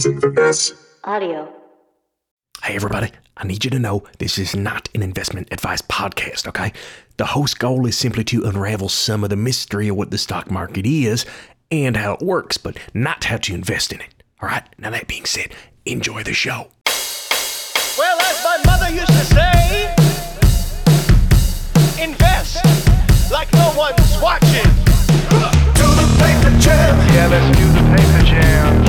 sounds in finesse. Audio. Hey, everybody, I need you to know this is not an investment advice podcast, okay? The host's goal is simply to unravel some of the mystery of what the stock market is and how it works, but not how to invest in it. All right, now that being said, enjoy the show. Well, as my mother used to say, invest like no one's watching. Do the paper jam. Yeah, let's do the paper jam.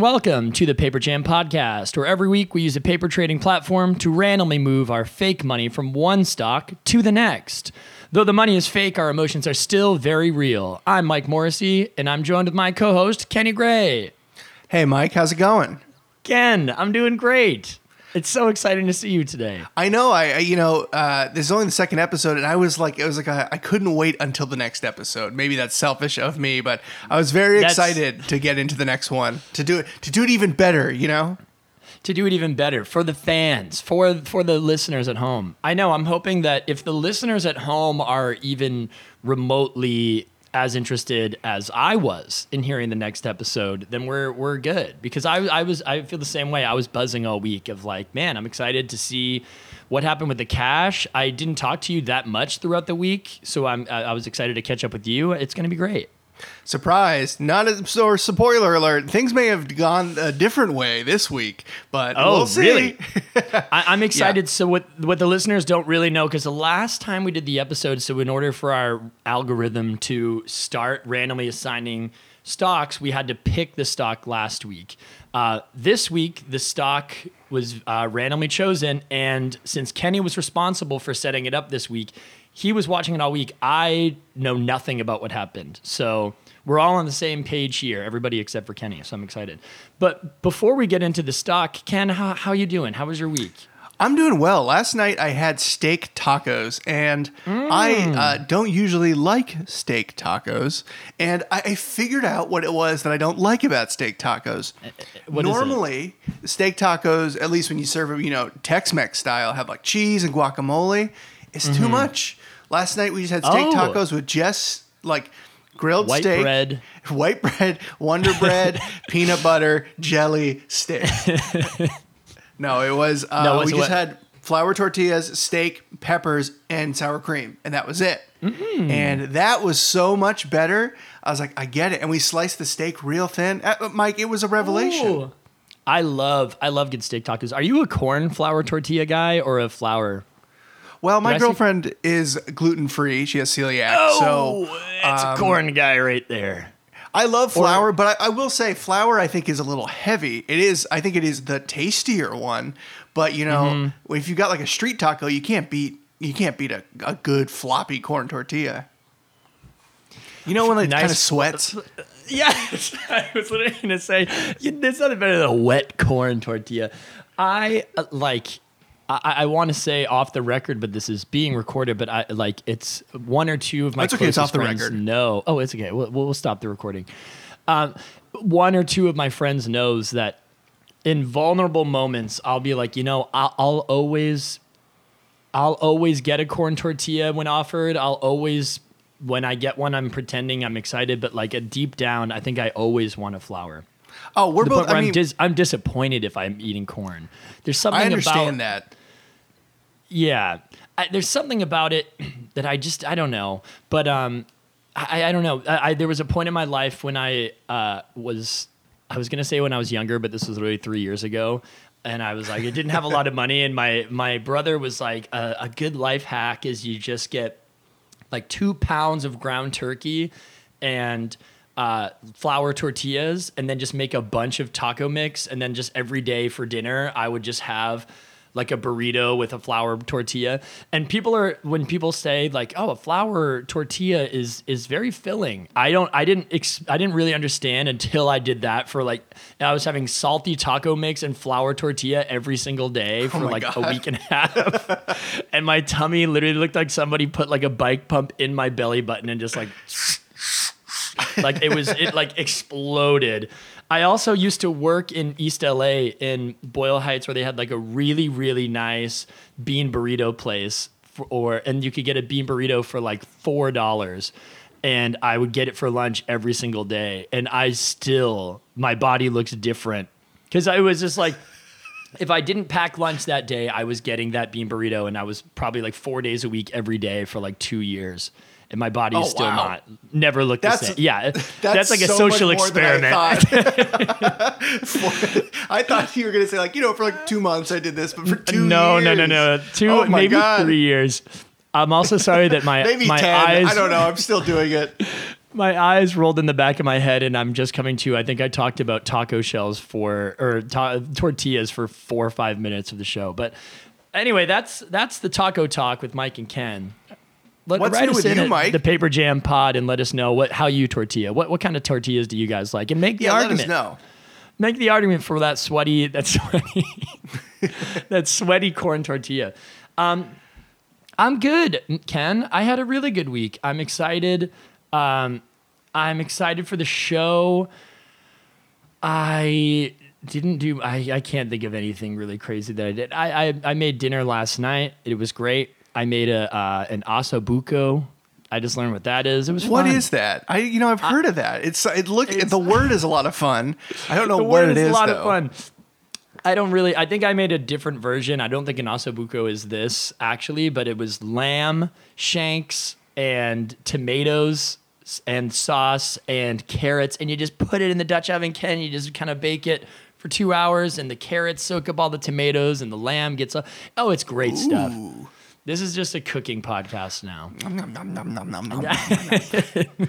Welcome to the Paper Jam Podcast, where every week we use a paper trading platform to randomly move our fake money from one stock to the next. Though the money is fake, our emotions are still very real. I'm Mike Morrissey, and I'm joined with my co host, Kenny Gray. Hey, Mike, how's it going? Ken, I'm doing great. It's so exciting to see you today. I know, I, I you know, uh, this is only the second episode, and I was like, it was like a, I couldn't wait until the next episode. Maybe that's selfish of me, but I was very That's- excited to get into the next one to do it to do it even better. You know, to do it even better for the fans, for for the listeners at home. I know I'm hoping that if the listeners at home are even remotely as interested as I was in hearing the next episode, then we're we're good because I I was I feel the same way. I was buzzing all week of like, man, I'm excited to see what happened with the cash. I didn't talk to you that much throughout the week, so I'm I I was excited to catch up with you. It's going to be great. Surprise! Not a so spoiler alert. Things may have gone a different way this week, but Oh, we'll see. really? I, I'm excited. So what what the listeners don't really know because the last time we did the episode, so in order for our algorithm to start randomly assigning stocks, we had to pick the stock last week. Uh, this week, the stock was uh, randomly chosen, and since Kenny was responsible for setting it up this week, he was watching it all week. I know nothing about what happened, so we're all on the same page here, everybody except for Kenny. So I'm excited. But before we get into the stock, Ken, how how you doing? How was your week? I'm doing well. Last night I had steak tacos, and I Mm. uh, don't usually like steak tacos. And I, I figured out what it was that I don't like about steak tacos. Uh, what is it? Normally, steak tacos, at least when you serve them, you know, Tex-Mex style, have like cheese and guacamole. It's too much. Last night we just had steak Mm-hmm. Oh. tacos with just like grilled White steak, bread. white bread, Wonder Bread, peanut butter, jelly, steak. No, it was. Uh, No, we just what- had flour tortillas, steak, peppers, and sour cream, and that was it. Mm. And that was so much better. I was like, I get it. And we sliced the steak real thin. Uh, Mike, it was a revelation. Ooh. I love I love good steak tacos. Are you a corn flour tortilla guy or a flour? Well, my say- girlfriend is gluten free. She has celiac, so Oh, that's um, a corn guy right there. I love flour. but I, I will say flour. I think is a little heavy. It is. I think it is the tastier one. But you know, Mm-hmm. if you got like a street taco, you can't beat. You can't beat a, a good floppy corn tortilla. You know when it Nice kind of sweats. Yes, I was literally gonna say you- there's nothing better than a wet corn tortilla. I uh, like. I, I want to say off the record, but this is being recorded. But I like it's one or two of my That's okay, it's off the friends record. know. Oh, it's okay. We'll, we'll stop the recording. Um, one or two of my friends knows that in vulnerable moments, I'll be like, you know, I'll, I'll always, I'll always get a corn tortilla when offered. I'll always, when I get one, I'm pretending I'm excited, but like a deep down, I think I always want a flour. Oh, we're both. I mean, dis- I'm disappointed if I'm eating corn. There's something I understand about that. Yeah, I, there's something about it that I just I don't know, but um, I, I don't know. I, I there was a point in my life when I uh was I was gonna say when I was younger, but this was really three years ago. And I was like, I didn't have a lot of money, and my my brother was like, a, a good life hack is you just get like two pounds of ground turkey and uh, flour tortillas, and then just make a bunch of taco mix, and then just every day for dinner, I would just have like a burrito with a flour tortilla. And people are when people say like, "Oh, a flour tortilla is is very filling." I don't I didn't ex- I didn't really understand until I did that for like I was having salty taco mix and flour tortilla every single day oh for my like a week and a half. and my tummy literally looked like somebody put like a bike pump in my belly button and just like Like it was it like exploded. I also used to work in East LA in Boyle Heights where they had like a really really nice bean burrito place for, or and you could get a bean burrito for like four dollars. And I would get it for lunch every single day. And I still, my body looks different. Cause I was just like, if I didn't pack lunch that day, I was getting that bean burrito, and I was probably like four days a week every day for like two years. And my body is Oh, still wow. not, never looked That's- the same. Yeah, That's, that's, like a so much social experiment. I thought. For- I thought you were gonna say like you know for like two months I did this, but for two no, years. no, no, no, two, Oh maybe God. three years. I'm also sorry that my Maybe my ten. eyes I don't know. I'm still doing it. my eyes rolled in the back of my head and I'm just coming to I think I talked about taco shells for or ta- tortillas for 4 or 5 minutes of the show. But anyway, that's that's the taco talk with Mike and Ken. Let, What's write us with in you, Mike? the Paper Jam Pod and let us know what how you tortilla. What what kind of tortillas do you guys like? And make the Yeah, let argument. us know. Make the argument for that sweaty that sweaty that sweaty corn tortilla. Um, I'm good, Ken. I had a really good week. I'm excited. Um, I'm excited for the show. I didn't do. I, I can't think of anything really crazy that I did. I, I I made dinner last night. It was great. I made a uh, an ossobuco. I just learned what that is. It was What fun. is that? I you know I've heard of that. It's it look It's- the word is a lot of fun. I don't know the what word it is a lot though. of fun. I don't really. I think I made a different version. I don't think an ossobuco is this actually, but it was lamb shanks and tomatoes and sauce and carrots, and you just put it in the Dutch oven, Ken. You just kind of bake it for two hours, and the carrots soak up all the tomatoes, and the lamb gets. A, oh, it's great stuff. This is just a cooking podcast now. Nom, nom, nom, nom, nom, nom.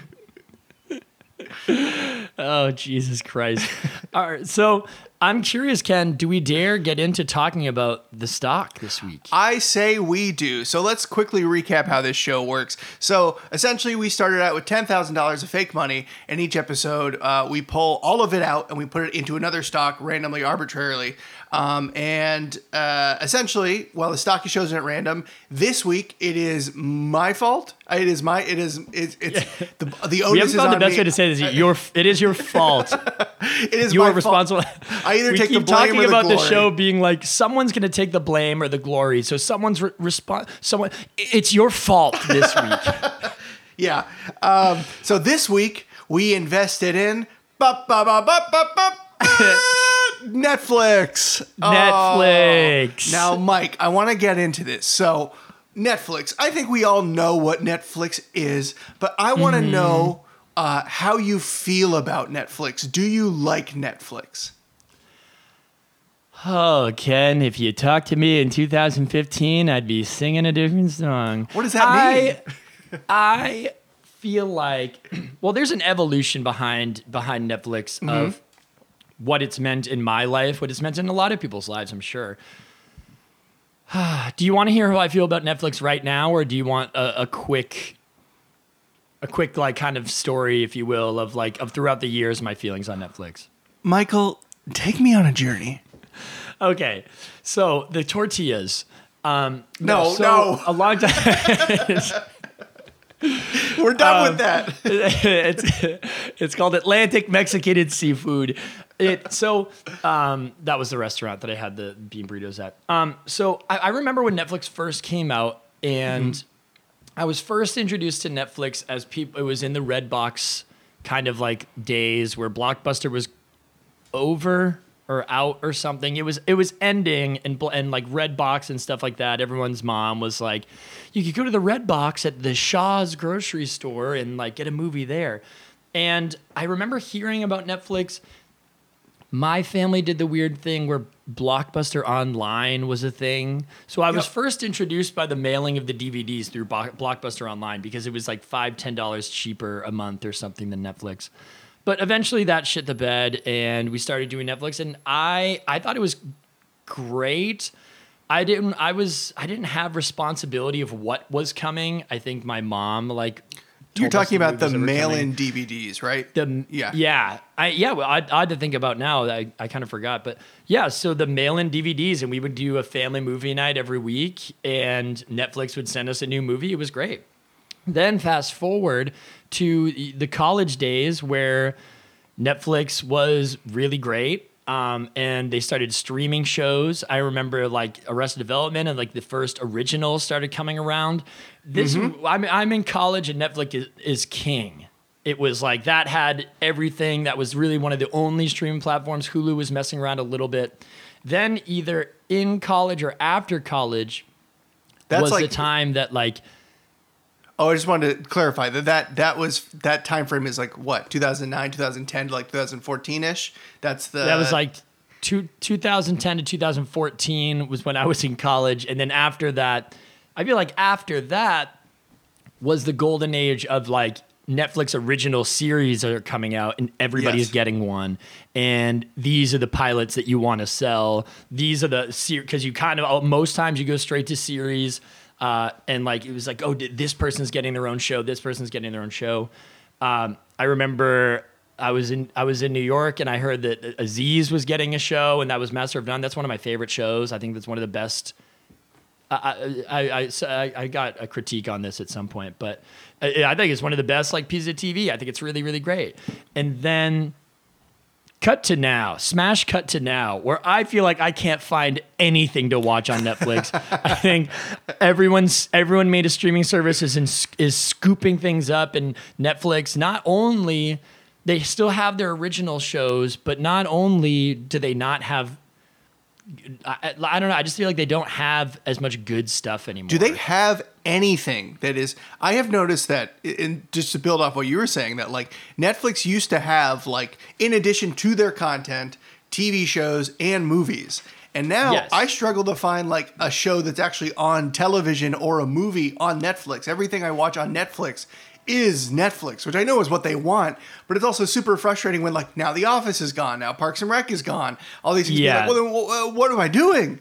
Oh, Jesus Christ. All right. So I'm curious, Ken, do we dare get into talking about the stock this week? I say we do. So let's quickly recap how this show works. So essentially, we started out with ten thousand dollars of fake money, and each episode uh, we pull all of it out and we put it into another stock randomly, arbitrarily. Um, and uh, essentially, while the stock is chosen at random, this week it is my fault. It is my. It is. It's, it's the the onus We haven't is found the best me. way to say this. Your, it is your fault. It is You are responsible. Fault. I either we take keep the blame talking or the about the glory. show being like someone's going to take the blame or the glory. So someone's re- respond. Someone. It's your fault this week. Yeah. Um, so this week we invested in ba, ba, ba, Netflix. Netflix. Oh. Now, Mike, I want to get into this. So, Netflix. I think we all know what Netflix is, but I want to Mm-hmm. know uh, how you feel about Netflix. Do you like Netflix? Oh, Ken, if you talked to me in 2015, I'd be singing a different song. What does that I, I feel like, well, there's an evolution behind behind Netflix Mm-hmm. of what it's meant in my life, what it's meant in a lot of people's lives, I'm sure. do you want to hear how I feel about Netflix right now, or do you want a, a quick, a quick like kind of story, if you will, of like of throughout the years my feelings on Netflix? Michael, take me on a journey. Okay, so the tortillas. Um, No, so no. A long time. We're done Um, with that. it's it's called Atlantic Mexican Seafood. It so um, that was the restaurant that I had the bean burritos at. Um, so I, I remember when Netflix first came out, and I was first introduced to Netflix as people. It was in the Redbox kind of like days where Blockbuster was over or out or something. It was it was ending and and like Redbox and stuff like that. Everyone's mom was like, you could go to the Redbox at the Shaw's grocery store and like get a movie there. And I remember hearing about Netflix. My family did the weird thing where Blockbuster Online was a thing. So I was Yep. first introduced by the mailing of the DVDs through Blockbuster Online because it was like five, ten dollars cheaper a month or something than Netflix. But eventually that shit the bed and we started doing Netflix and I I thought it was great. I didn't I was I didn't have responsibility of what was coming. I think my mom like You're talking about the movies that were coming. mail-in DVDs, right? The Yeah. yeah, I yeah. Well, odd, odd to think about now. I I kind of forgot, but yeah. So the mail-in DVDs, and we would do a family movie night every week, and Netflix would send us a new movie. It was great. Then fast forward to the college days where Netflix was really great. Um, and they started streaming shows. I remember like Arrested Development and like the first originals started coming around. This I'm I'm in college and Netflix is, is king. It was like that had everything. That was really one of the only streaming platforms. Hulu was messing around a little bit. Then either in college or after college That's was like the time that like Oh, I just wanted to clarify that that that was that time frame is like what 2009, 2010 to like 2014 ish. That's the that was like two, 2010 to 2014 was when I was in college, and then after that, I feel like after that was the golden age of like Netflix original series that are coming out and everybody's Yes. getting one. And these are the pilots that you want to sell. These are the series because you kind of most times you go straight to series. Uh, and like it was like, oh, this person's getting their own show. This person's getting their own show. Um, I remember I was in I was in New York and I heard that Aziz was getting a show and that was Master of None. That's one of my favorite shows. I think that's one of the best. I I, I, I got a critique on this at some point, but I, I think it's one of the best like pieces of TV. I think it's really really great. And then cut to now, smash cut to now, where I feel like I can't find anything to watch on Netflix. I think everyone's everyone made a streaming service is in, is scooping things up, and Netflix not only they still have their original shows, but not only do they not have. I, I don't know. I just feel like they don't have as much good stuff anymore. Do they have anything that is? I have noticed that, and just to build off what you were saying, that like Netflix used to have like, in addition to their content, TV shows and movies. And now Yes. I struggle to find like a show that's actually on television or a movie on Netflix. Everything I watch on Netflix is Netflix, which I know is what they want, but it's also super frustrating when like now The Office is gone, now Parks and Rec is gone, all these things. Yeah. Like, well, then, wh- what am I doing?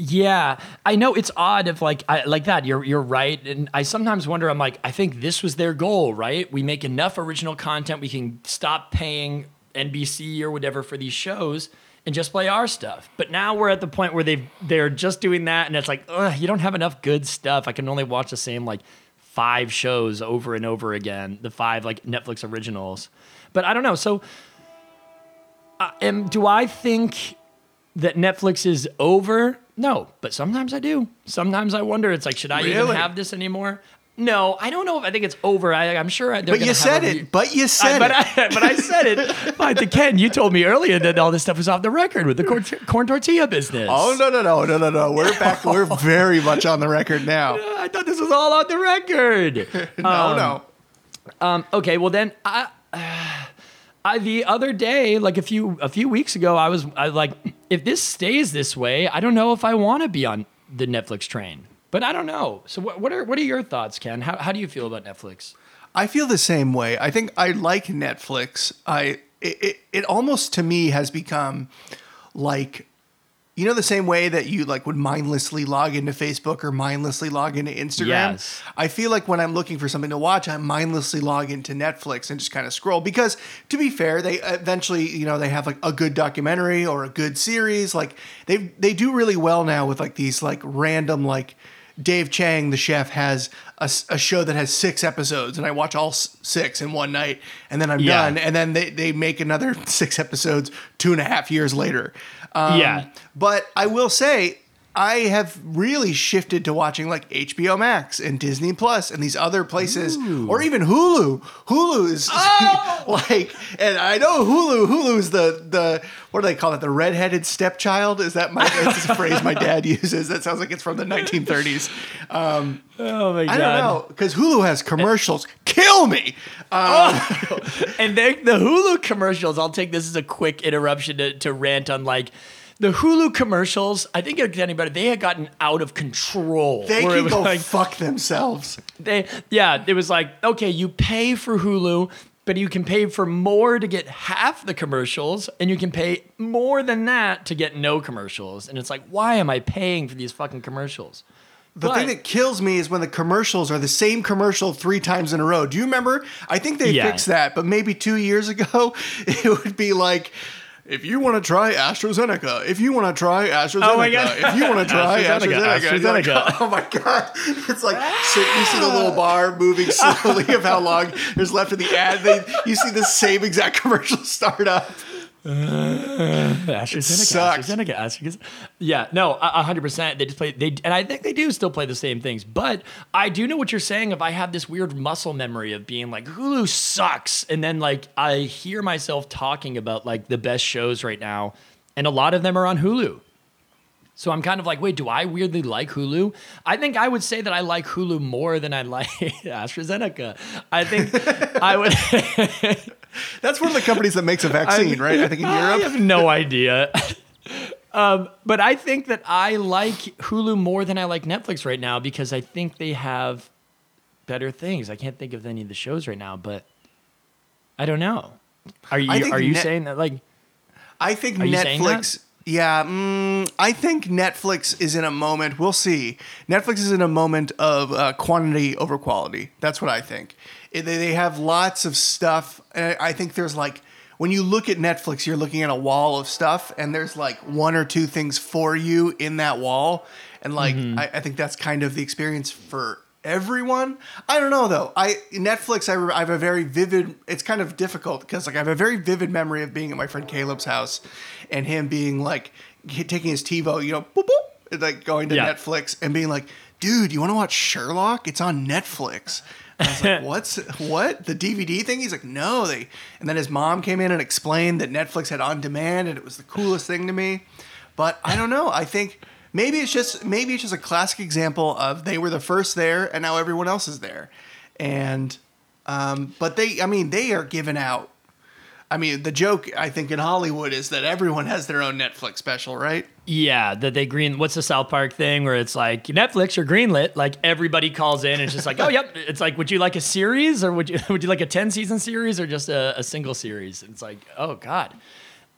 Yeah, I know it's odd if like I, like that. You're you're right, and I sometimes wonder. I'm like, I think this was their goal, right? We make enough original content, we can stop paying NBC or whatever for these shows and just play our stuff. But now we're at the point where they they're just doing that, and it's like, ugh, you don't have enough good stuff. I can only watch the same like five shows over and over again, the five like Netflix originals. But I don't know. So, uh, am do I think that Netflix is over? No, but sometimes I do. Sometimes I wonder. It's like, should I even Really? have this anymore? No, I don't know if I think it's over. I, I'm sure. They're But gonna you have said a re- it. But you I, said but, it. I, but I said it. But to Ken, you told me earlier that all this stuff was off the record with the corn, corn tortilla business. Oh no no no no no no! We're back. We're very much on the record now. I thought this was all on the record. No no. Um, okay, well then I, I the other day, like a few a few weeks ago, I was I like, if this stays this way, I don't know if I want to be on the Netflix train. But I don't know. So what, what are what are your thoughts, Ken? How how do you feel about Netflix? I feel the same way. I think I like Netflix. I it, it, it almost to me has become like you know the same way that you like would mindlessly log into Facebook or mindlessly log into Instagram. Yes. I feel like when I'm looking for something to watch, I mindlessly log into Netflix and just kind of scroll because to be fair, they eventually, you know, they have like a good documentary or a good series. Like they they do really well now with like these like random like Dave Chang, the chef, has a show that has six episodes, and I watch all six in one night, and then I'm Yeah. done. And then they, they make another six episodes two and a half years later. Um, Yeah. But I will say, I have really shifted to watching like HBO Max and Disney Plus and these other places, or even Hulu. Hulu is like, and I know Hulu. Hulu is the the what do they call it? The redheaded stepchild. Is that my that's a phrase my dad uses? That sounds like it's from the 1930s. Um, Oh my god! I don't know because Hulu has commercials. Kill me. And the Hulu commercials, I'll take this as a quick interruption to, to rant on like the Hulu commercials. I think it's anybody they had gotten out of control. They can go like, fuck themselves. they yeah it was like okay you pay for hulu but you can pay for more to get half the commercials and you can pay more than that to get no commercials and it's like why am i paying for these fucking commercials The thing that kills me is when the commercials are the same commercial three times in a row. Do you remember? I think they Yeah. fixed that, but maybe two years ago, it would be like If you want to try AstraZeneca, if you want to try AstraZeneca, Oh my God. if you want to try AstraZeneca, AstraZeneca, You're like, oh my god! It's like so you see the little bar moving slowly of how long there's left in the ad. They, you see the same exact commercial start up. Uh, uh, AstraZeneca, sucks. AstraZeneca, AstraZeneca. Yeah, no, hundred percent. They just play. They and I think they do still play the same things. But I do know what you're saying. If I have this weird muscle memory of being like Hulu sucks, and then like I hear myself talking about like the best shows right now, and a lot of them are on Hulu. So I'm kind of like, wait, do I weirdly like Hulu? I think I would say that I like Hulu more than I like AstraZeneca. I think I would. That's one of the companies that makes a vaccine, right? I think in Europe. I have no idea. um, but I think that I like Hulu more than I like Netflix right now because I think they have better things. I can't think of any of the shows right now, but I don't know. Are you are you Net- saying that like I think Are you saying Netflix. Yeah, mm, I think Netflix is in a moment. We'll see. Netflix is in a moment of uh, quantity over quality. That's what I think. It- they, they have lots of stuff. And I I think there's like when you look at Netflix, you're looking at a wall of stuff, and there's like one or two things for you in that wall. And like Mm-hmm. I, I think that's kind of the experience for everyone. I don't know though. I Netflix. I, I have a very vivid. It's kind of difficult because like I have a very vivid memory of being at my friend Caleb's house, and him being like taking his TiVo, you know, boop, boop, and, like going to Yeah. Netflix and being like, "Dude, you want to watch Sherlock? It's on Netflix." And I was like, "What's what the DVD thing?" He's like, "No, they." And then his mom came in and explained that Netflix had on demand, and it was the coolest thing to me. But I don't know. I think maybe it's just maybe it's just a classic example of they were the first there, and now everyone else is there. And um, but they, I mean, they are giving out. I mean, the joke I think in Hollywood is that everyone has their own Netflix special, right? yeah, that they green what's the South Park thing where it's like Netflix or greenlit, like everybody calls in and it's just like, oh yep, it's like would you like a series or would you would you like a 10 season series or just a, a single series? It's like, oh God.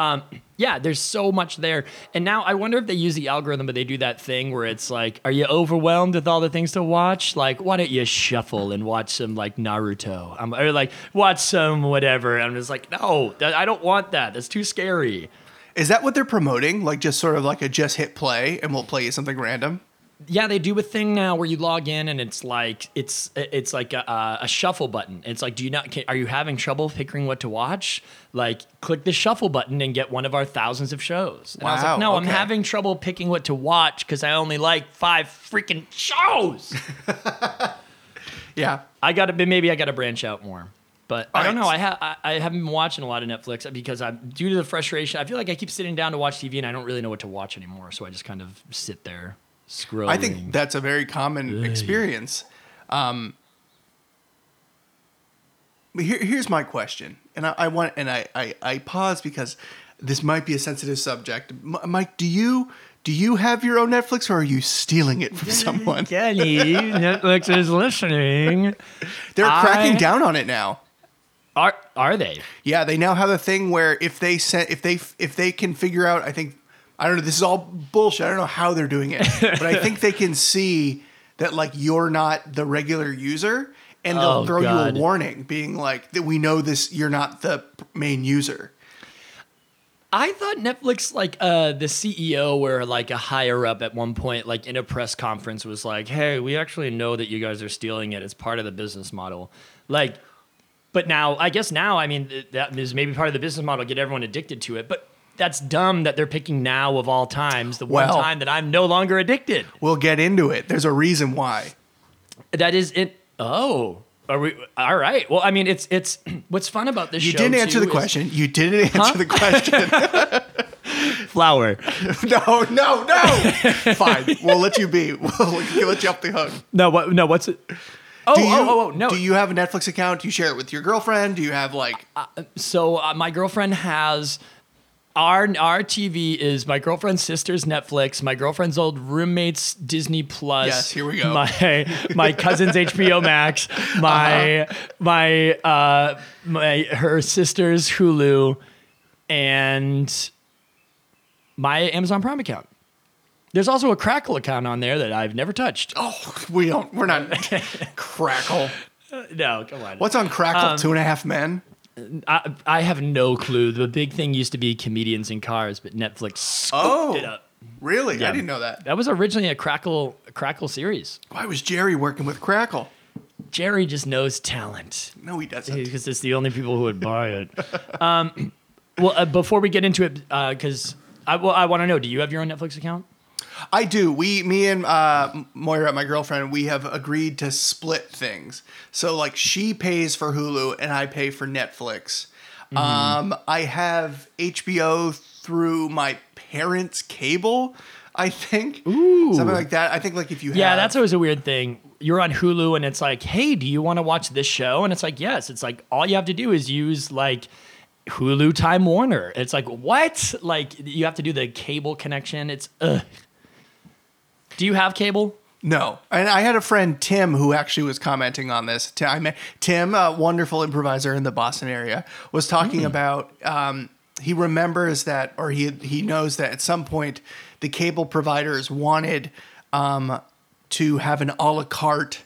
Um, yeah, there's so much there. And now I wonder if they use the algorithm, but they do that thing where it's like, are you overwhelmed with all the things to watch? Like, why don't you shuffle and watch some like Naruto? Um, or like watch some whatever. I'm just like, no, I don't want that. That's too scary. Is that what they're promoting? Like just sort of like a just hit play and we'll play you something random? Yeah, they do a thing now where you log in and it's like it's it's like a, a shuffle button. It's like, do you not? Can, are you having trouble figuring what to watch? Like, click the shuffle button and get one of our thousands of shows. And I was Wow, like, no, I'm having trouble picking what to watch because I only like five freaking shows. Yeah. I got to maybe I got to branch out more. But I don't Alright. know. I, ha- I I haven't been watching a lot of Netflix because I'm due to the frustration. I feel like I keep sitting down to watch TV and I don't really know what to watch anymore. So I just kind of sit there scrolling. I think that's a very common experience. Um, but here, here's my question, and I, I want, and I, I, I pause because this might be a sensitive subject. M- Mike, do you do you have your own Netflix, or are you stealing it from someone? Kenny, Netflix is listening. They're I- cracking down on it now. Are are they? Yeah, they now have a thing where if they sent, if they if they can figure out, I think I don't know. This is all bullshit. I don't know how they're doing it, but I think they can see that like you're not the regular user, and they'll Oh, throw God. you a warning, being like that we know this. You're not the main user. I thought Netflix, like uh, the CEO or like a higher up at one point, like in a press conference, was like, "Hey, we actually know that you guys are stealing it. It's part of the business model." Like, but now, I guess now, I mean, that is maybe part of the business model, get everyone addicted to it. But that's dumb that they're picking now of all times, the one Well- time that I'm no longer addicted. We'll get into it. There's a reason why. That is it. Oh, are we? All right. Well, I mean, it's it's what's fun about this You show. didn't answer too, the is- question. You didn't answer the question. Flower. no, no, no. Fine. We'll let you be. We'll let you off the hook. No, what? No, what's it? Oh, Do you, oh, oh, oh, no. Do you have a Netflix account? Do you share it with your girlfriend? Do you have like? so uh, my girlfriend has our our TV is my girlfriend's sister's Netflix, my girlfriend's old roommate's Disney Plus. Yes, here we go. My my cousin's HBO Max, my Uh-huh. my uh my her sister's Hulu, and my Amazon Prime account. There's also a Crackle account on there that I've never touched. Oh, we don't. We're not. Crackle. No, come on. What's on Crackle? Um, Two and a Half Men. I, I have no clue. The big thing used to be comedians in cars, but Netflix scooped Oh. it up. Really? I didn't know that. That was originally a Crackle a Crackle series. Why was Jerry working with Crackle? Jerry just knows talent No, he doesn't. because it's the only people who would buy it. um, well, uh, before we get into it, because I, well, I want to know, do you have your own Netflix account? I do. We, me and uh, Moira, my girlfriend, we have agreed to split things. So like she pays for Hulu and I pay for Netflix. Mm-hmm. Um, I have HBO through my parents' cable. I think Ooh. something like that. I think like if you Yeah, have, that's always a weird thing. You're on Hulu and it's like, hey, do you want to watch this show? And it's like, yes. It's like all you have to do is use like Hulu Time Warner. It's like what? Like you have to do the cable connection. It's ugh. Do you have cable? No, and I had a friend Tim who actually was commenting on this. Tim, I met, Tim, a wonderful improviser in the Boston area, was talking about. Um, he remembers that, or he he knows that at some point the cable providers wanted um, to have an a la carte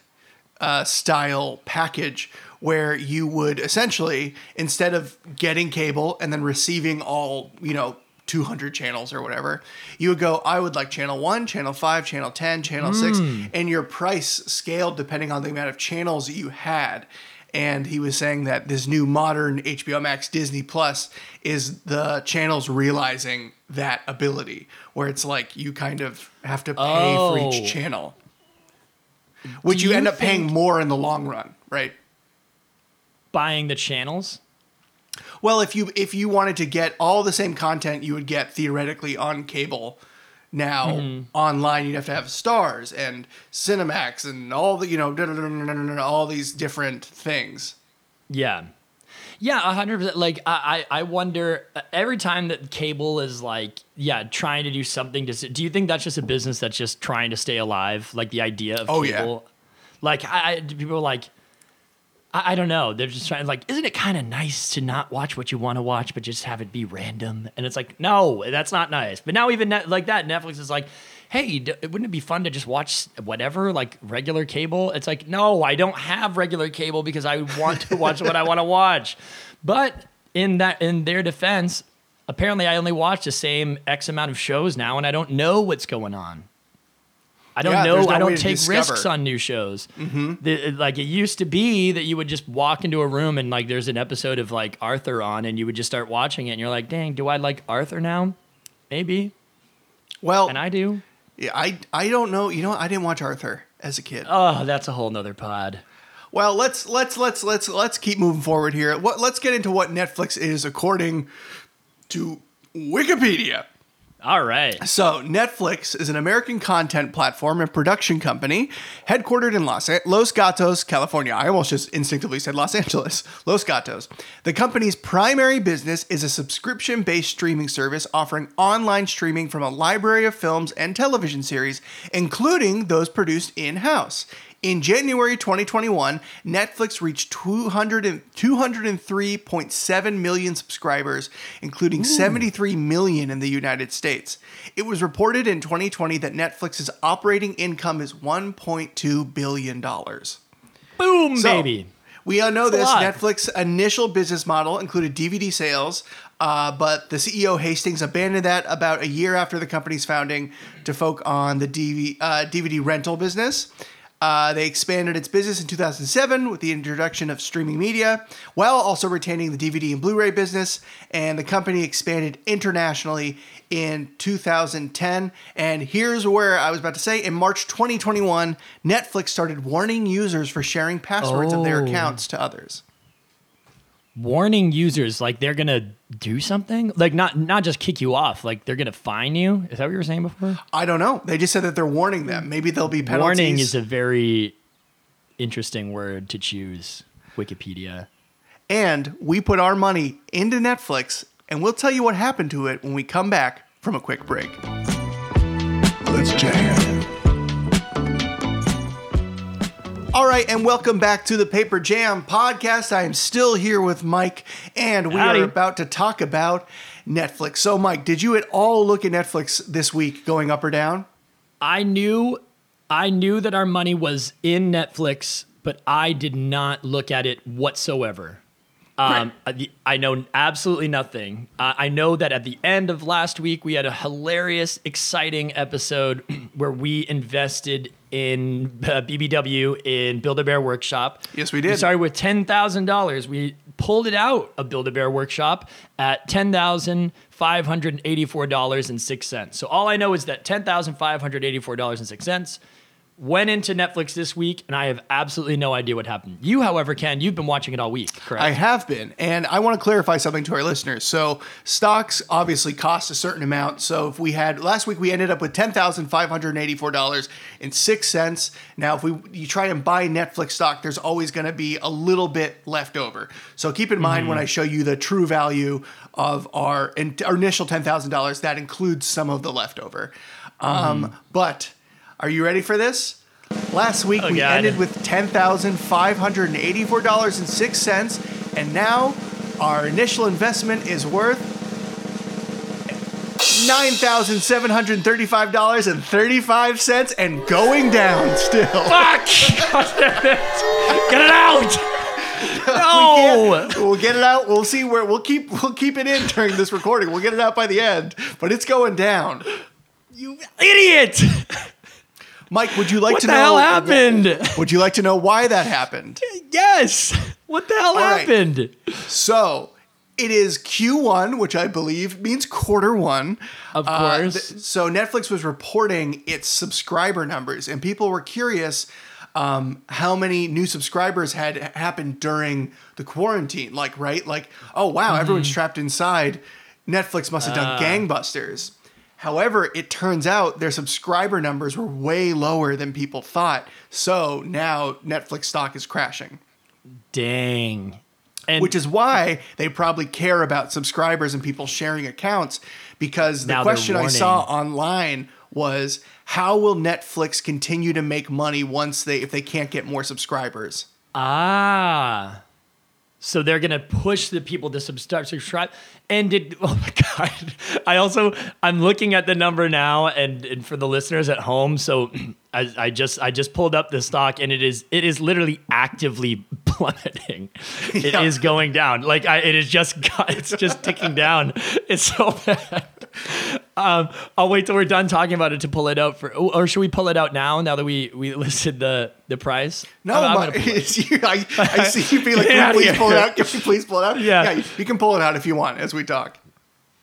uh, style package where you would essentially instead of getting cable and then receiving all you know 200 channels or whatever you would go i would like channel 1 channel 5 channel 10 channel 6 hmm. and your price scaled depending on the amount of channels that you had and he was saying that this new modern hbo max disney plus is the channels realizing that ability where it's like you kind of have to pay for Oh. each channel which you, you end up paying more in the long run, right? Buying the channels? Well, if you if you wanted to get all the same content you would get theoretically on cable, now Mm-hmm. online you'd have to have Starz and Cinemax and all the you know all these different things. Yeah. Yeah, a hundred percent. Like I, I wonder uh, every time that cable is like, yeah, trying to do something to. Do you think that's just a business that's just trying to stay alive? Like the idea of Oh, yeah. cable. Like I, I people are like, I, I don't know. They're just trying like, isn't it kind of nice to not watch what you want to watch, but just have it be random? And it's like, no, that's not nice. But now even like that, Netflix is like. Hey, d- wouldn't it be fun to just watch whatever, like regular cable? It's like, no, I don't have regular cable because I want to watch what I want to watch. But in that, in their defense, apparently I only watch the same X amount of shows now, and I don't know what's going on. I don't Yeah, know. no I don't take discover. risks on new shows. Mm-hmm. The- like it used to be that you would just walk into a room and like there's an episode of like Arthur on, and you would just start watching it, and you're like, dang, do I like Arthur now? Maybe, Well, and I do. yeah, I I don't know. You know, I didn't watch Arthur as a kid. Oh, that's a whole nother pod. Well, let's let's let's let's let's keep moving forward here. What let's get into what Netflix is according to Wikipedia. All right. So, Netflix is an American content platform and production company headquartered in Los, Los Gatos, California. I almost just instinctively said Los Angeles. Los Gatos. The company's primary business is a subscription based streaming service offering online streaming from a library of films and television series, including those produced in house. In January 2021, Netflix reached 200 and- 203.7 million subscribers, including 73 million in the United States. It was reported in 2020 that Netflix's operating income is 1.2 billion dollars. Boom, So, baby. We all know this. lot. Netflix initial business model included DVD sales, uh, but the CEO Hastings abandoned that about a year after the company's founding to focus on the DV, uh, DVD rental business. Uh, they expanded its business in 2007 with the introduction of streaming media, while also retaining the DVD and Blu ray business. And the company expanded internationally in 2010. And here's where I was about to say in March 2021, Netflix started warning users for sharing passwords of their Oh. accounts to others. Warning users like they're gonna do something like not not just kick you off like they're gonna fine you is that what you were saying before I don't know. They just said that they're warning them. Maybe there'll be penalties. warning is a very interesting word to choose wikipedia and we put our money into Netflix, and we'll tell you what happened to it when we come back from a quick break. Let's jam. All right, and welcome back to the Paper Jam podcast. I am still here with Mike, and we Howdy. are about to talk about Netflix. So, Mike, did you at all look at Netflix this week, going up or down? i knew i knew that our money was in netflix but i did not look at it whatsoever Um, uh, the- I know absolutely nothing. Uh, I know that at the end of last week, we had a hilarious, exciting episode where we invested in uh, BBW in Build a Bear Workshop. Yes, we did. We started with ten thousand dollars. We pulled it out of Build a Bear Workshop at ten thousand five hundred eighty-four dollars and six cents. So all I know is that ten thousand five hundred eighty-four dollars and six cents went into Netflix this week, and I have absolutely no idea what happened. You, however, Ken, you've been watching it all week, correct? I have been, and I want to clarify something to our listeners. So, stocks obviously cost a certain amount. So, if we had last week, we ended up with ten thousand five hundred eighty-four dollars and six cents. Now, if we you try and buy Netflix stock, there's always going to be a little bit left over. So, keep in mind when I show you the true value of our, our initial ten thousand dollars, that includes some of the leftover. Um, But are you ready for this? Last week Oh, we God. ended with ten thousand five hundred and eighty-four dollars and six cents, and now our initial investment is worth nine thousand seven hundred thirty-five dollars and thirty-five cents, and going down still. Fuck! God damn it! Get it out! No! We'll get it out. We'll see where we'll keep we'll keep it in during this recording. We'll get it out by the end, but it's going down. You idiot! Mike, would you like What to the know hell happened? Would you like to know why that happened? Yes! What the hell right. happened? So it is Q1, which I believe means quarter one. Of Uh, course. th- so Netflix was reporting its subscriber numbers, and people were curious um, how many new subscribers had happened during the quarantine. Like, right? Like, oh wow, Mm-hmm. everyone's trapped inside. Netflix must have done gangbusters. However, it turns out their subscriber numbers were way lower than people thought. So now Netflix stock is crashing Dang. And which is why they probably care about subscribers and people sharing accounts because the question I saw online was how will Netflix continue to make money once they if they can't get more subscribers? Ah. So they're gonna push the people to subscribe. And did oh my god! I also I'm looking at the number now, and, and for the listeners at home, so I, I just I just pulled up the stock, and it is it is literally actively plummeting. It is Yeah. going down. Like I, it is just it's just ticking down. It's so bad. Um, I'll wait till we're done talking about it to pull it out for, or should we pull it out now? Now that we we listed the the price. No, I'm- I'm my, it. you, I, I see you being like, can you please pull it out? Can you please pull it out? Yeah. you, you can pull it out if you want as we talk.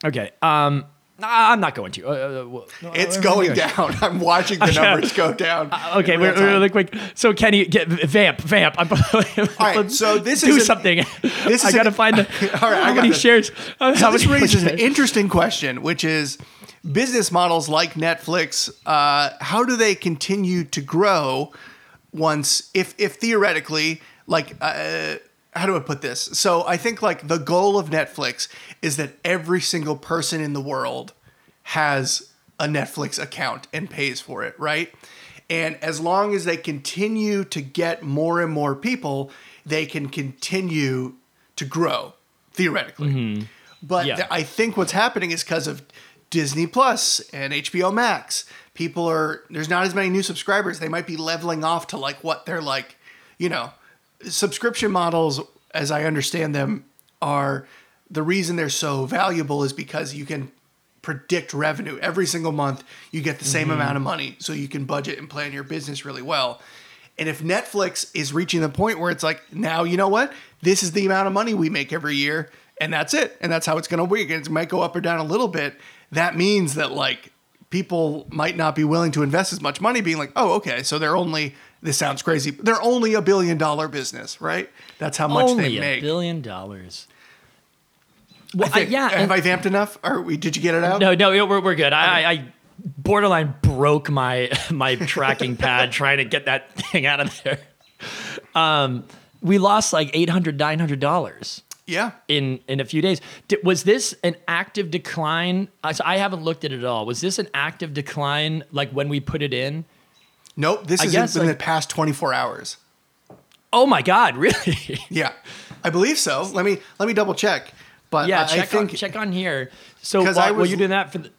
Okay. Um, I'm not going to. Uh, uh, well, It's uh, going down. I'm watching the numbers go down. Okay, we're, real time. really quick. So Kenny, get vamp, vamp. I'm, All right, so this do is an- something. this I is gotta an- find the All right, I how got many this. shares. uh, So how this many raises an interesting question, which is business models like Netflix. Uh, how do they continue to grow once, if if theoretically, like, uh, how do I put this? So I think like the goal of Netflix is that every single person in the world has a Netflix account and pays for it, right? And as long as they continue to get more and more people, they can continue to grow theoretically. But Yeah. th- I think what's happening is because of Disney Plus and HBO Max. People are there's not as many new subscribers. They might be leveling off to like what they're like, you know, subscription models, as I understand them, are the reason they're so valuable is because you can predict revenue every single month. You get the same mm-hmm. amount of money, so you can budget and plan your business really well. And if Netflix is reaching the point where it's like, now you know what, this is the amount of money we make every year, and that's it, and that's how it's going to work. It might go up or down a little bit. That means that like people might not be willing to invest as much money, being like, oh, okay, so they're only. This sounds crazy. They're only a billion dollar business, right? That's how much they make." Only they a billion dollars. Well, I think- yeah. Have I vamped enough? Are we, did you get it out? no, no, we're, we're good. I, I, I borderline broke my my tracking pad trying to get that thing out of there. Um, we lost like 800 900 dollars. Yeah. in in a few days. Di- was this an active decline? I so I haven't looked at it at all. Was this an active decline like when we put it in? Nope. This I is guess, in like- the past 24 hours. Oh my god, really? Yeah, I believe so. Let me let me double check. But yeah, I, check I think on check on here. so while, I while you're doing that for the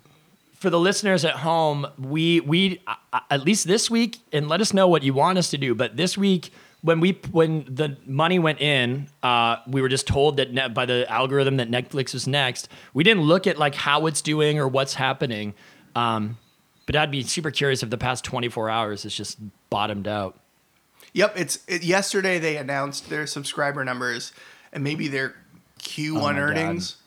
for the listeners at home, we we uh, at least this week, and let us know what you want us to do. But this week when we when the money went in, uh, we were just told that net, by the algorithm that Netflix was next. We didn't look at like how it's doing or what's happening. Um, but I'd be super curious if the past 24 hours is just bottomed out. Yep, it's it, yesterday they announced their subscriber numbers and maybe their Q1 Oh earnings.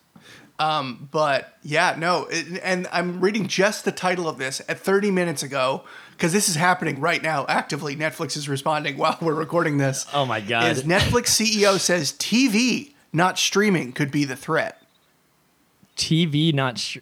Um, but yeah, no, it, and I'm reading just the title of this at 30 minutes ago because this is happening right now. Actively, Netflix is responding while we're recording this. Oh my God. Is Netflix CEO says TV, not streaming, could be the threat. TV not sh-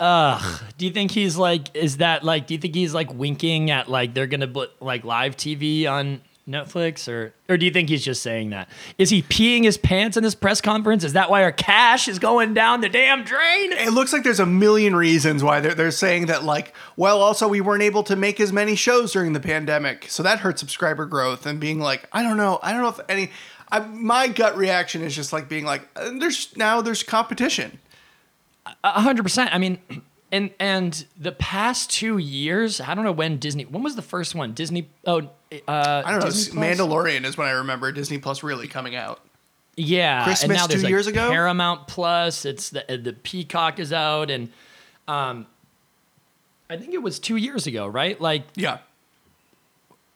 Ugh. Do you think he's like? Is that like? Do you think he's like winking at like they're gonna put like live TV on Netflix, or or do you think he's just saying that? Is he peeing his pants in this press conference? Is that why our cash is going down the damn drain? It looks like there's a million reasons why they're, they're saying that, like, well, also we weren't able to make as many shows during the pandemic. So that hurt subscriber growth and being like, I don't know. I don't know if any. I, my gut reaction is just like being like, uh, there's now there's competition. A hundred percent. I mean, and and the past two years, I don't know when Disney. When was the first one? Disney. Oh, uh, I don't know. Disney Plus? Mandalorian is when I remember Disney Plus really coming out. Yeah, Christmas and now two like years ago? Paramount Plus. It's the the Peacock is out, and um, I think it was two years ago, right? Like, Yeah.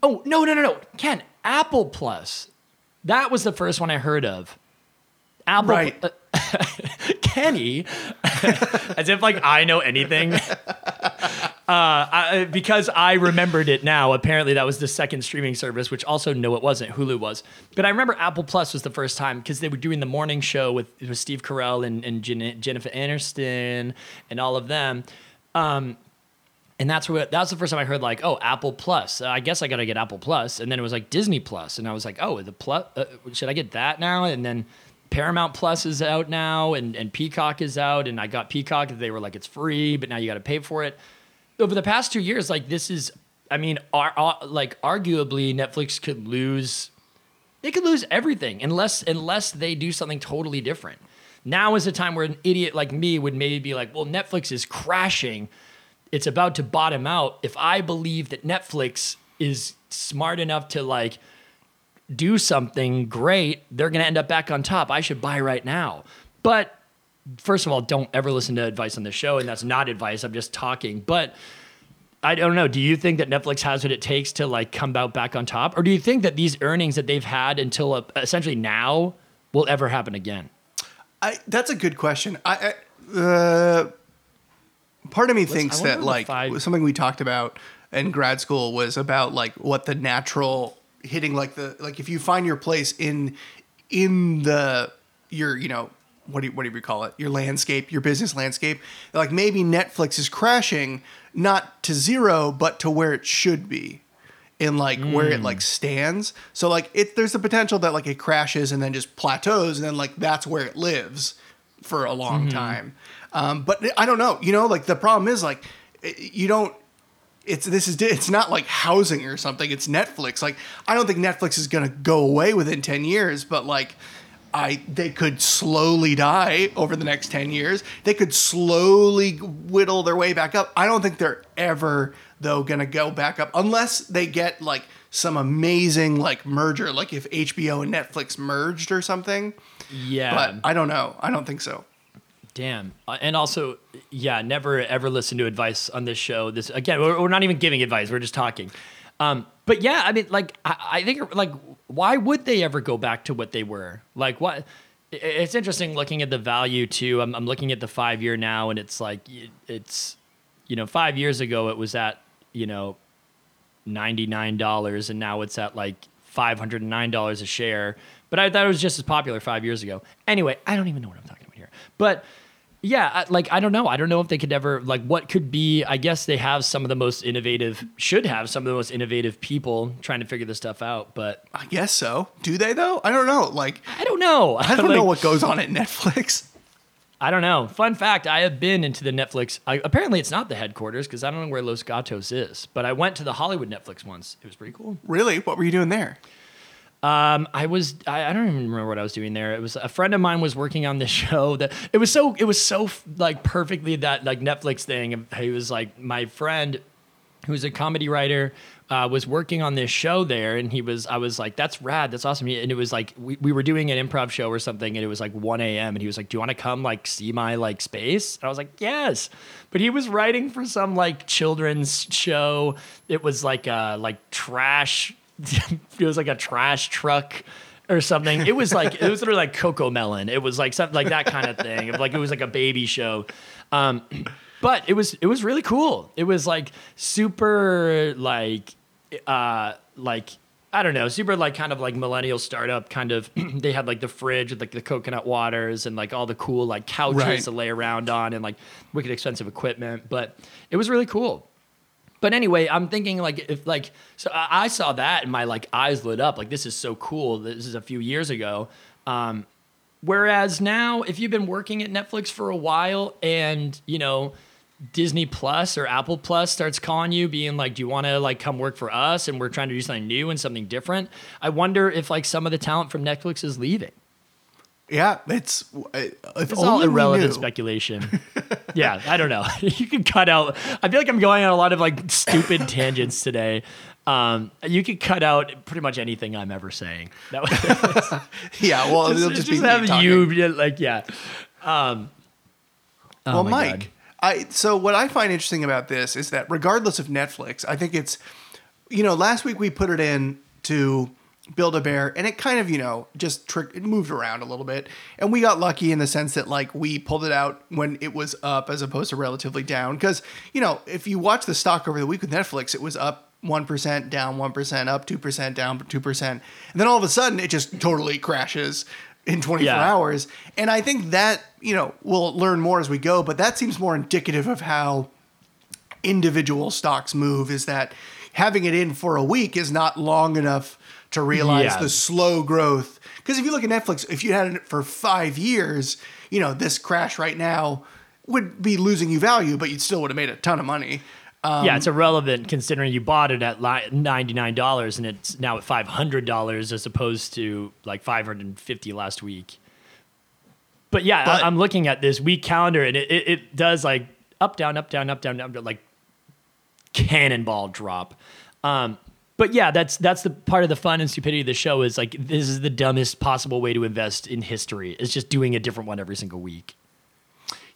oh no, no, no, no, Ken, Apple Plus. That was the first one I heard of. Apple, Right. uh, Kenny, as if like I know anything. Uh, I, because I remembered it now. Apparently, that was the second streaming service, which also no, it wasn't. Hulu was, but I remember Apple Plus was the first time because they were doing the morning show with, with Steve Carell and, and Jen, Jennifer Aniston and all of them. Um, and that's where that's the first time I heard like, oh, Apple Plus. Uh, I guess I gotta get Apple Plus, and then it was like Disney Plus, and I was like, oh, the plus. Uh, should I get that now? And then Paramount Plus is out now, and and Peacock is out, and I got Peacock. They were like, it's free, but now you got to pay for it. Over the past two years, like this is, I mean, ar- ar- like arguably Netflix could lose they could lose everything unless unless they do something totally different. Now is the time where an idiot like me would maybe be like, well, Netflix is crashing. It's about to bottom out. If I believe that Netflix is smart enough to like do something great, they're gonna end up back on top. I should buy right now. But first of all, don't ever listen to advice on the show, and that's not advice. I'm just talking. But I don't know. Do you think that Netflix has what it takes to like come out back on top, or do you think that these earnings that they've had until uh, essentially now will ever happen again? I, that's a good question. I, I uh, part of me thinks I wonder that like five- something we talked about in grad school was about like what the natural hitting like the like if you find your place in in the your you know what do you, what do you call it your landscape your business landscape like maybe Netflix is crashing not to zero but to where it should be in like where it like hmm. stands. So like it there's the potential that like it crashes and then just plateaus and then like that's where it lives for a long mm-hmm. time. Um, but I don't know. You know, like the problem is like eh, you don't. It's this is it's not like housing or something. It's Netflix. Like I don't think Netflix is gonna go away within ten years, but like. I they could slowly die over the next 10 years. They could slowly whittle their way back up. I don't think they're ever though going to go back up unless they get like some amazing like merger like if HBO and Netflix merged or something. Yeah, But I don't know. I don't think so. Damn. Uh, and also, yeah, never ever listen to advice on this show. This again, we're, we're not even giving advice. We're just talking. Um, but yeah, I mean, like, I, I think, like, why would they ever go back to what they were? Like, what? It's interesting looking at the value too. I'm, I'm looking at the five year now, and it's like it's, you know, five years ago it was at you know, ninety nine dollars, and now it's at like five hundred and nine dollars a share. But I thought it was just as popular five years ago. Anyway, I don't even know what I'm talking about here. But yeah, like I don't know. I don't know if they could ever like what could be. I guess they have some of the most innovative, should have some of the most innovative people trying to figure this stuff out. But I guess so. Do they though? I don't know. Like I don't know. I don't Like, know what goes on at Netflix. I don't know. Fun fact: I have been into the Netflix. I, apparently, it's not the headquarters because I don't know where Los Gatos is. But I went to the Hollywood Netflix once. It was pretty cool. Really? What were you doing there? Um, I was I, I don't even remember what I was doing there. It was a friend of mine was working on this show that it was so it was so like perfectly that like Netflix thing. He was like my friend who's a comedy writer uh, was working on this show there, and he was. I was like, "That's rad. That's awesome." And it was like we, we were doing an improv show or something, and it was like 1 a.m. And he was like, "Do you want to come like see my like space?" And I was like, "Yes." But he was writing for some like children's show. It was like uh like trash. it was like a trash truck or something. It was like it was literally like Cocomelon. It was like something like that kind of thing. Like it was like a baby show. Um, but it was it was really cool. It was like super like uh like I don't know, super like kind of like millennial startup kind of. they had like the fridge with like the coconut waters and like all the cool like couches Right. to lay around on and like wicked expensive equipment. But it was really cool. But anyway, I'm thinking like if like so I saw that and my like eyes lit up like this is so cool. This is a few years ago. Um, whereas now, if you've been working at Netflix for a while and you know Disney Plus or Apple Plus starts calling you, being like, "Do you want to like come work for us?" and we're trying to do something new and something different. I wonder if like some of the talent from Netflix is leaving. Yeah, it's if It's all irrelevant speculation. yeah, I don't know. you can cut out. I feel like I'm going on a lot of like stupid tangents today. Um, you could cut out pretty much anything I'm ever saying. That was Yeah, well, just, it'll just, just be have talking. you like yeah. Um, oh well, Mike, God. I so what I find interesting about this is that regardless of Netflix, I think it's you know last week we put it in to Build a Bear, and it kind of you know just trick it moved around a little bit, and we got lucky in the sense that like we pulled it out when it was up as opposed to relatively down because you know if you watch the stock over the week with Netflix, it was up. 1% down 1% up 2% down 2% and then all of a sudden it just totally crashes in 24 Yeah. hours and i think that you know we'll learn more as we go but that seems more indicative of how individual stocks move is that having it in for a week is not long enough to realize Yeah. the slow growth because if you look at netflix if you had it for five years you know this crash right now would be losing you value but you still would have made a ton of money yeah, it's irrelevant considering you bought it at ninety nine dollars and it's now at five hundred dollars as opposed to like five hundred and fifty last week. But yeah, But- I, I'm looking at this week calendar and it, it, it does like up down up down up down up down, like cannonball drop. Um, but yeah, that's that's the part of the fun and stupidity of the show is like this is the dumbest possible way to invest in history. It's just doing a different one every single week.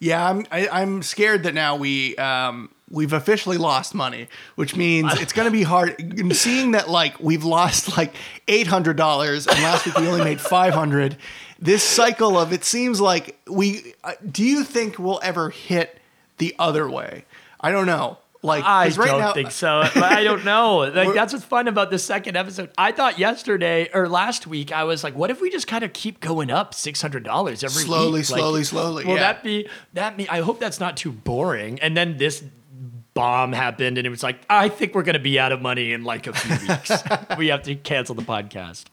Yeah, I'm I, I'm scared that now we um we've officially lost money, which means it's going to be hard. Seeing that like we've lost like eight hundred dollars, and last week we only made five hundred. This cycle of it seems like we. Uh, do you think we'll ever hit the other way? I don't know. Like I right don't now, think so. But I don't know. Like that's what's fun about the second episode. I thought yesterday or last week I was like, what if we just kind of keep going up six hundred dollars every Slowly, week? Like, slowly, slowly, Will yeah. that be that? Me, I hope that's not too boring. And then this bomb happened, and it was like, I think we're gonna be out of money in like a few weeks. we have to cancel the podcast.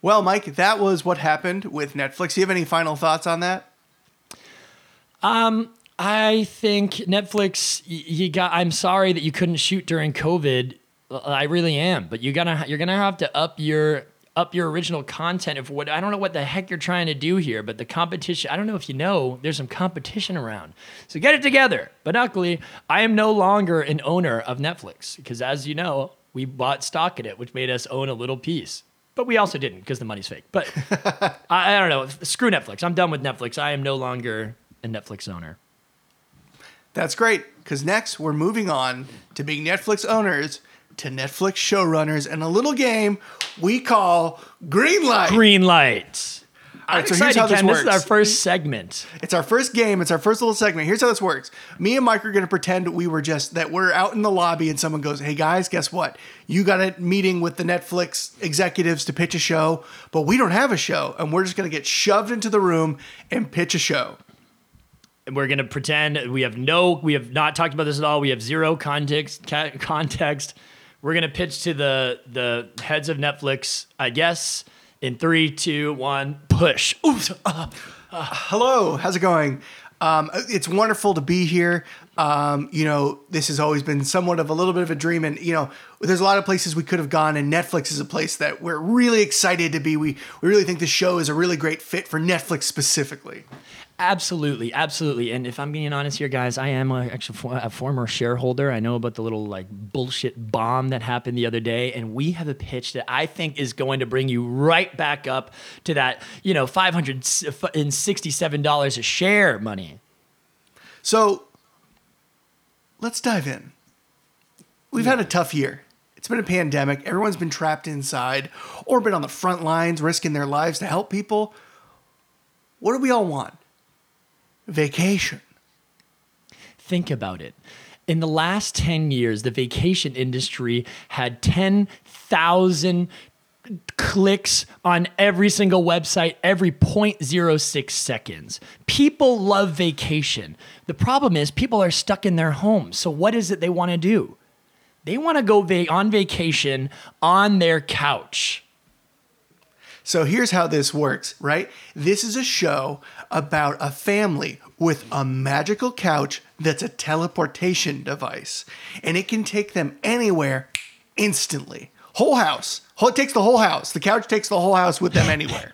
Well, Mike, that was what happened with Netflix. Do you have any final thoughts on that? Um, I think Netflix. You got. I'm sorry that you couldn't shoot during COVID. I really am, but you gotta. You're gonna have to up your up your original content. If what I don't know what the heck you're trying to do here, but the competition. I don't know if you know. There's some competition around, so get it together. But luckily, I am no longer an owner of Netflix because, as you know, we bought stock in it, which made us own a little piece. But we also didn't because the money's fake. But I, I don't know. Screw Netflix. I'm done with Netflix. I am no longer a Netflix owner. That's great because next we're moving on to being Netflix owners to Netflix showrunners and a little game we call Greenlight. Green light. All I'm right, so here's how this Ken. This works. is our first segment. It's our first game. It's our first little segment. Here's how this works. Me and Mike are going to pretend we were just that we're out in the lobby and someone goes, "Hey guys, guess what? You got a meeting with the Netflix executives to pitch a show, but we don't have a show, and we're just going to get shoved into the room and pitch a show." And we're gonna pretend we have no, we have not talked about this at all. We have zero context. Ca- context. We're gonna pitch to the the heads of Netflix. I guess in three, two, one, push. Oops. Uh, Hello, how's it going? Um, it's wonderful to be here. Um, you know, this has always been somewhat of a little bit of a dream, and you know, there's a lot of places we could have gone, and Netflix is a place that we're really excited to be. We we really think the show is a really great fit for Netflix specifically. Absolutely, absolutely. And if I'm being honest here, guys, I am a, actually for- a former shareholder. I know about the little like bullshit bomb that happened the other day, and we have a pitch that I think is going to bring you right back up to that, you know, five hundred and uh, sixty-seven dollars a share money. So let's dive in. We've had a tough year. It's been a pandemic. Everyone's been trapped inside or been on the front lines risking their lives to help people. What do we all want? Vacation. Think about it. In the last 10 years, the vacation industry had 10,000 clicks on every single website every 0.06 seconds. People love vacation. The problem is people are stuck in their homes. So what is it they want to do? They want to go va- on vacation on their couch. So here's how this works, right? This is a show about a family with a magical couch that's a teleportation device, and it can take them anywhere instantly. Whole house. Whole- It takes the whole house. The couch takes the whole house with them anywhere.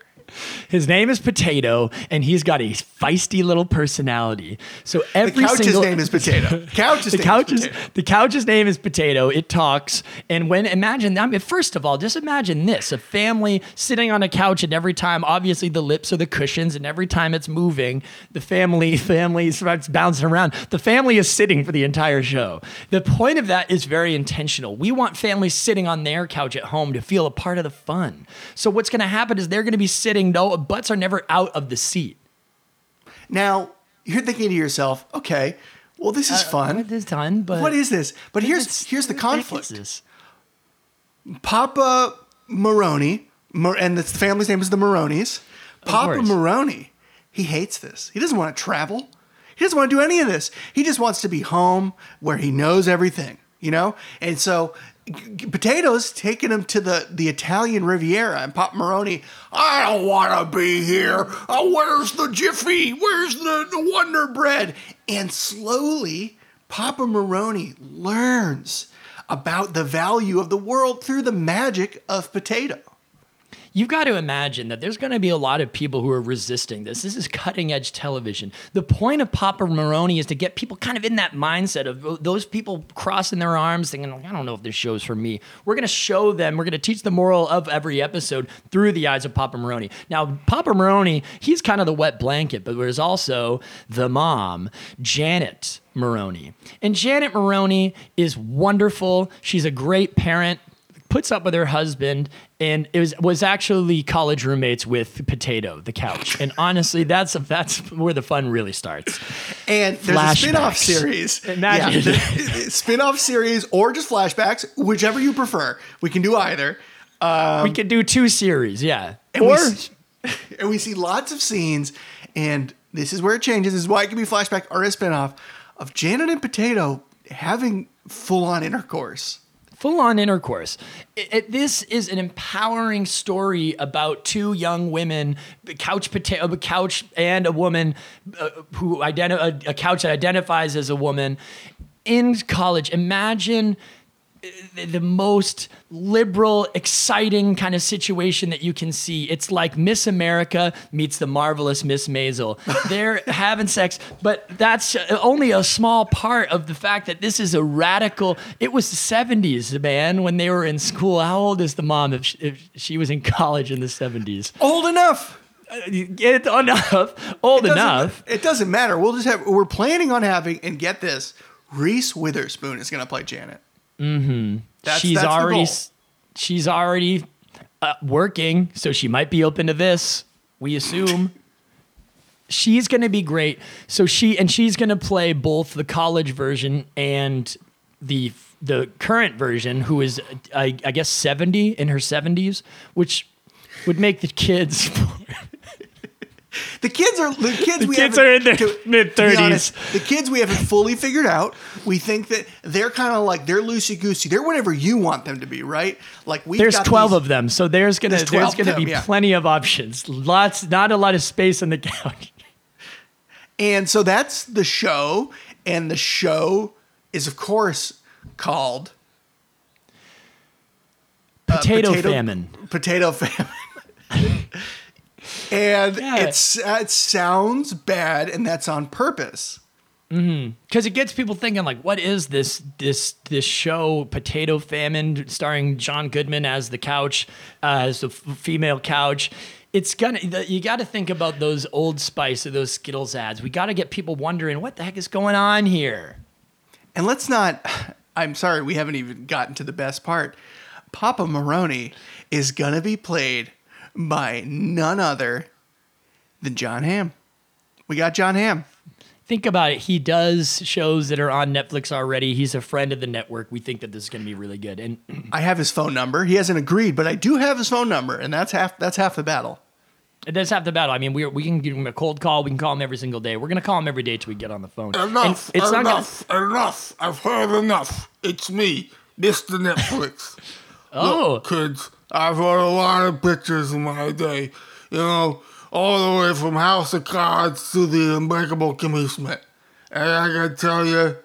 His name is Potato, and he's got a feisty little personality. So The every couch's single name is Potato. Couch's the name couch is is Potato. the couch's name is Potato. It talks, and when imagine I mean, first of all, just imagine this: a family sitting on a couch, and every time, obviously, the lips are the cushions, and every time it's moving, the family family starts bouncing around. The family is sitting for the entire show. The point of that is very intentional. We want families sitting on their couch at home to feel a part of the fun. So what's going to happen is they're going to be sitting. No, butts are never out of the seat. Now, you're thinking to yourself, okay, well, this is uh, fun. It is but What is this? But here's here's the what heck is conflict. this? Papa Maroney, Mar- and the family's name is the Maronis. Papa. Maroney, he hates this. He doesn't want to travel. He doesn't want to do any of this. He just wants to be home where he knows everything, you know? And so Potatoes taking him to the, the Italian Riviera, and Papa Maroney, I don't want to be here. Oh, where's the Jiffy? Where's the, the Wonder Bread? And slowly, Papa Maroney learns about the value of the world through the magic of potato. You've got to imagine that there's going to be a lot of people who are resisting this. This is cutting edge television. The point of Papa Maroney is to get people kind of in that mindset of oh, those people crossing their arms, thinking, I don't know if this show's for me. We're going to show them, we're going to teach the moral of every episode through the eyes of Papa Maroney. Now, Papa Maroney, he's kind of the wet blanket, but there's also the mom, Janet Maroney. And Janet Maroney is wonderful. She's a great parent puts up with her husband and it was was actually college roommates with Potato, the couch. And honestly, that's that's where the fun really starts. And there's a spin-off series. Imagine. Yeah, spin-off series or just flashbacks, whichever you prefer. We can do either. we um, could do two series, yeah. And we Or s- and we see lots of scenes, and this is where it changes. This is why it can be flashback or a spin-off of Janet and Potato having full-on intercourse. Full on intercourse. It, it- this is an empowering story about two young women, couch potato, couch and a woman uh, who identify a, a couch that identifies as a woman in college. Imagine the- most liberal, exciting kind of situation that you can see. It's like Miss America meets the marvelous Miss Maisel. They're having sex, but that's uh, only a small part of the fact that this is a radical. It was the 70s, man, when they were in school. How old is the mom if she, if she was in college in the 70s? Old enough. Get enough, old Doesn't- enough. It doesn't matter. We'll just have. We're planning on having, and get this, Reese Witherspoon is going to play Janet. Mm-hmm. That's, she's that's already she's already uh, working, so she might be open to this. We assume. she's going to be great. So she and she's going to play both the college version and the the current version, who is I, I guess seventy in her seventies, which would make the kids. The kids are the kids. The we kids are in their be mid-thirties. The kids we haven't fully figured out. We think that they're kind of like they're loosey goosey. They're whatever you want them to be, right? Like we. There's twelve of them, so there's gonna There's there's, gonna of be yeah. plenty of options. Lots, not a lot of space on the couch. And so that's the show. and the show is of course called uh, Potato, famine. Potato famine. and Yeah. it's it sounds bad, and that's on purpose. because it gets people thinking like what is this this this show potato famine starring john goodman as the couch uh, as the f- female couch it's gonna you got to think about those old spice or those skittles ads we got to get people wondering what the heck is going on here And let's not. I'm sorry, we haven't even gotten to the best part. Papa Maroney is gonna be played by none other than Jon Hamm. We got Jon Hamm. think about it he does shows that are on netflix already he's a friend of the network we think that this is going to be really good and I have his phone number. He hasn't agreed, but I do have his phone number, and that's half. That's half the battle. that's half the battle i mean we, we can give him a cold call we can call him every single day we're going to call him every day till we get on the phone And Enough, it's not gonna- enough, enough. I've heard enough. It's me, Mr. Netflix. oh Look, kids, I've heard a lot of pictures in my day. You know, all the way from House of Cards to the Unbreakable Kimmy Schmidt. And I gotta tell you,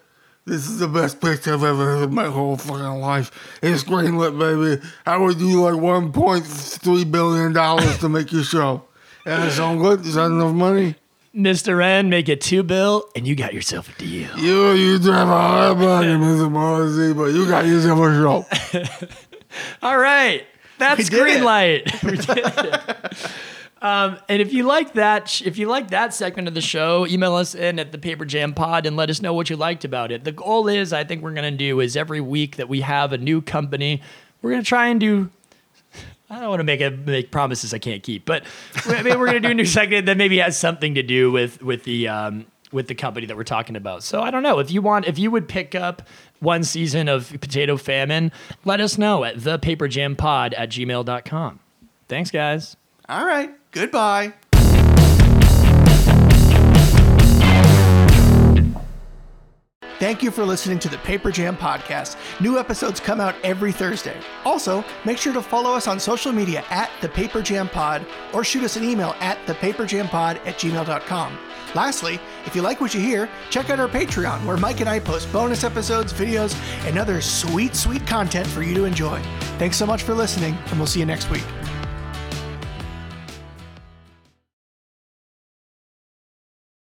this is the best picture I've ever had in my whole fucking life. It's greenlit, baby. I would do like $1.3 billion to make your show. And that sound good? Is that enough money? Mr. Ren, make it two bill, and you got yourself a deal. You, you drive a hard money, Mr. Morrissey, but you got yourself a show. All right, that's green it. light. We did it. Um, and if you like that, sh- if you like that segment of the show, email us in at the Paper Jam Pod and let us know what you liked about it. The goal is, I think we're gonna do is every week that we have a new company, we're gonna try and do. I don't want to make a, make promises I can't keep, but I mean, we're gonna do a new segment that maybe has something to do with with the um, with the company that we're talking about. So I don't know if you want if you would pick up one season of Potato Famine, let us know at thepaperjampod at gmail.com. Thanks, guys. All right. Goodbye. Thank you for listening to the Paper Jam Podcast. New episodes come out every Thursday. Also, make sure to follow us on social media at the Paper Jam Pod or shoot us an email at thepaperjampod at gmail.com. Lastly, if you like what you hear, check out our Patreon where Mike and I post bonus episodes, videos, and other sweet, sweet content for you to enjoy. Thanks so much for listening, and we'll see you next week.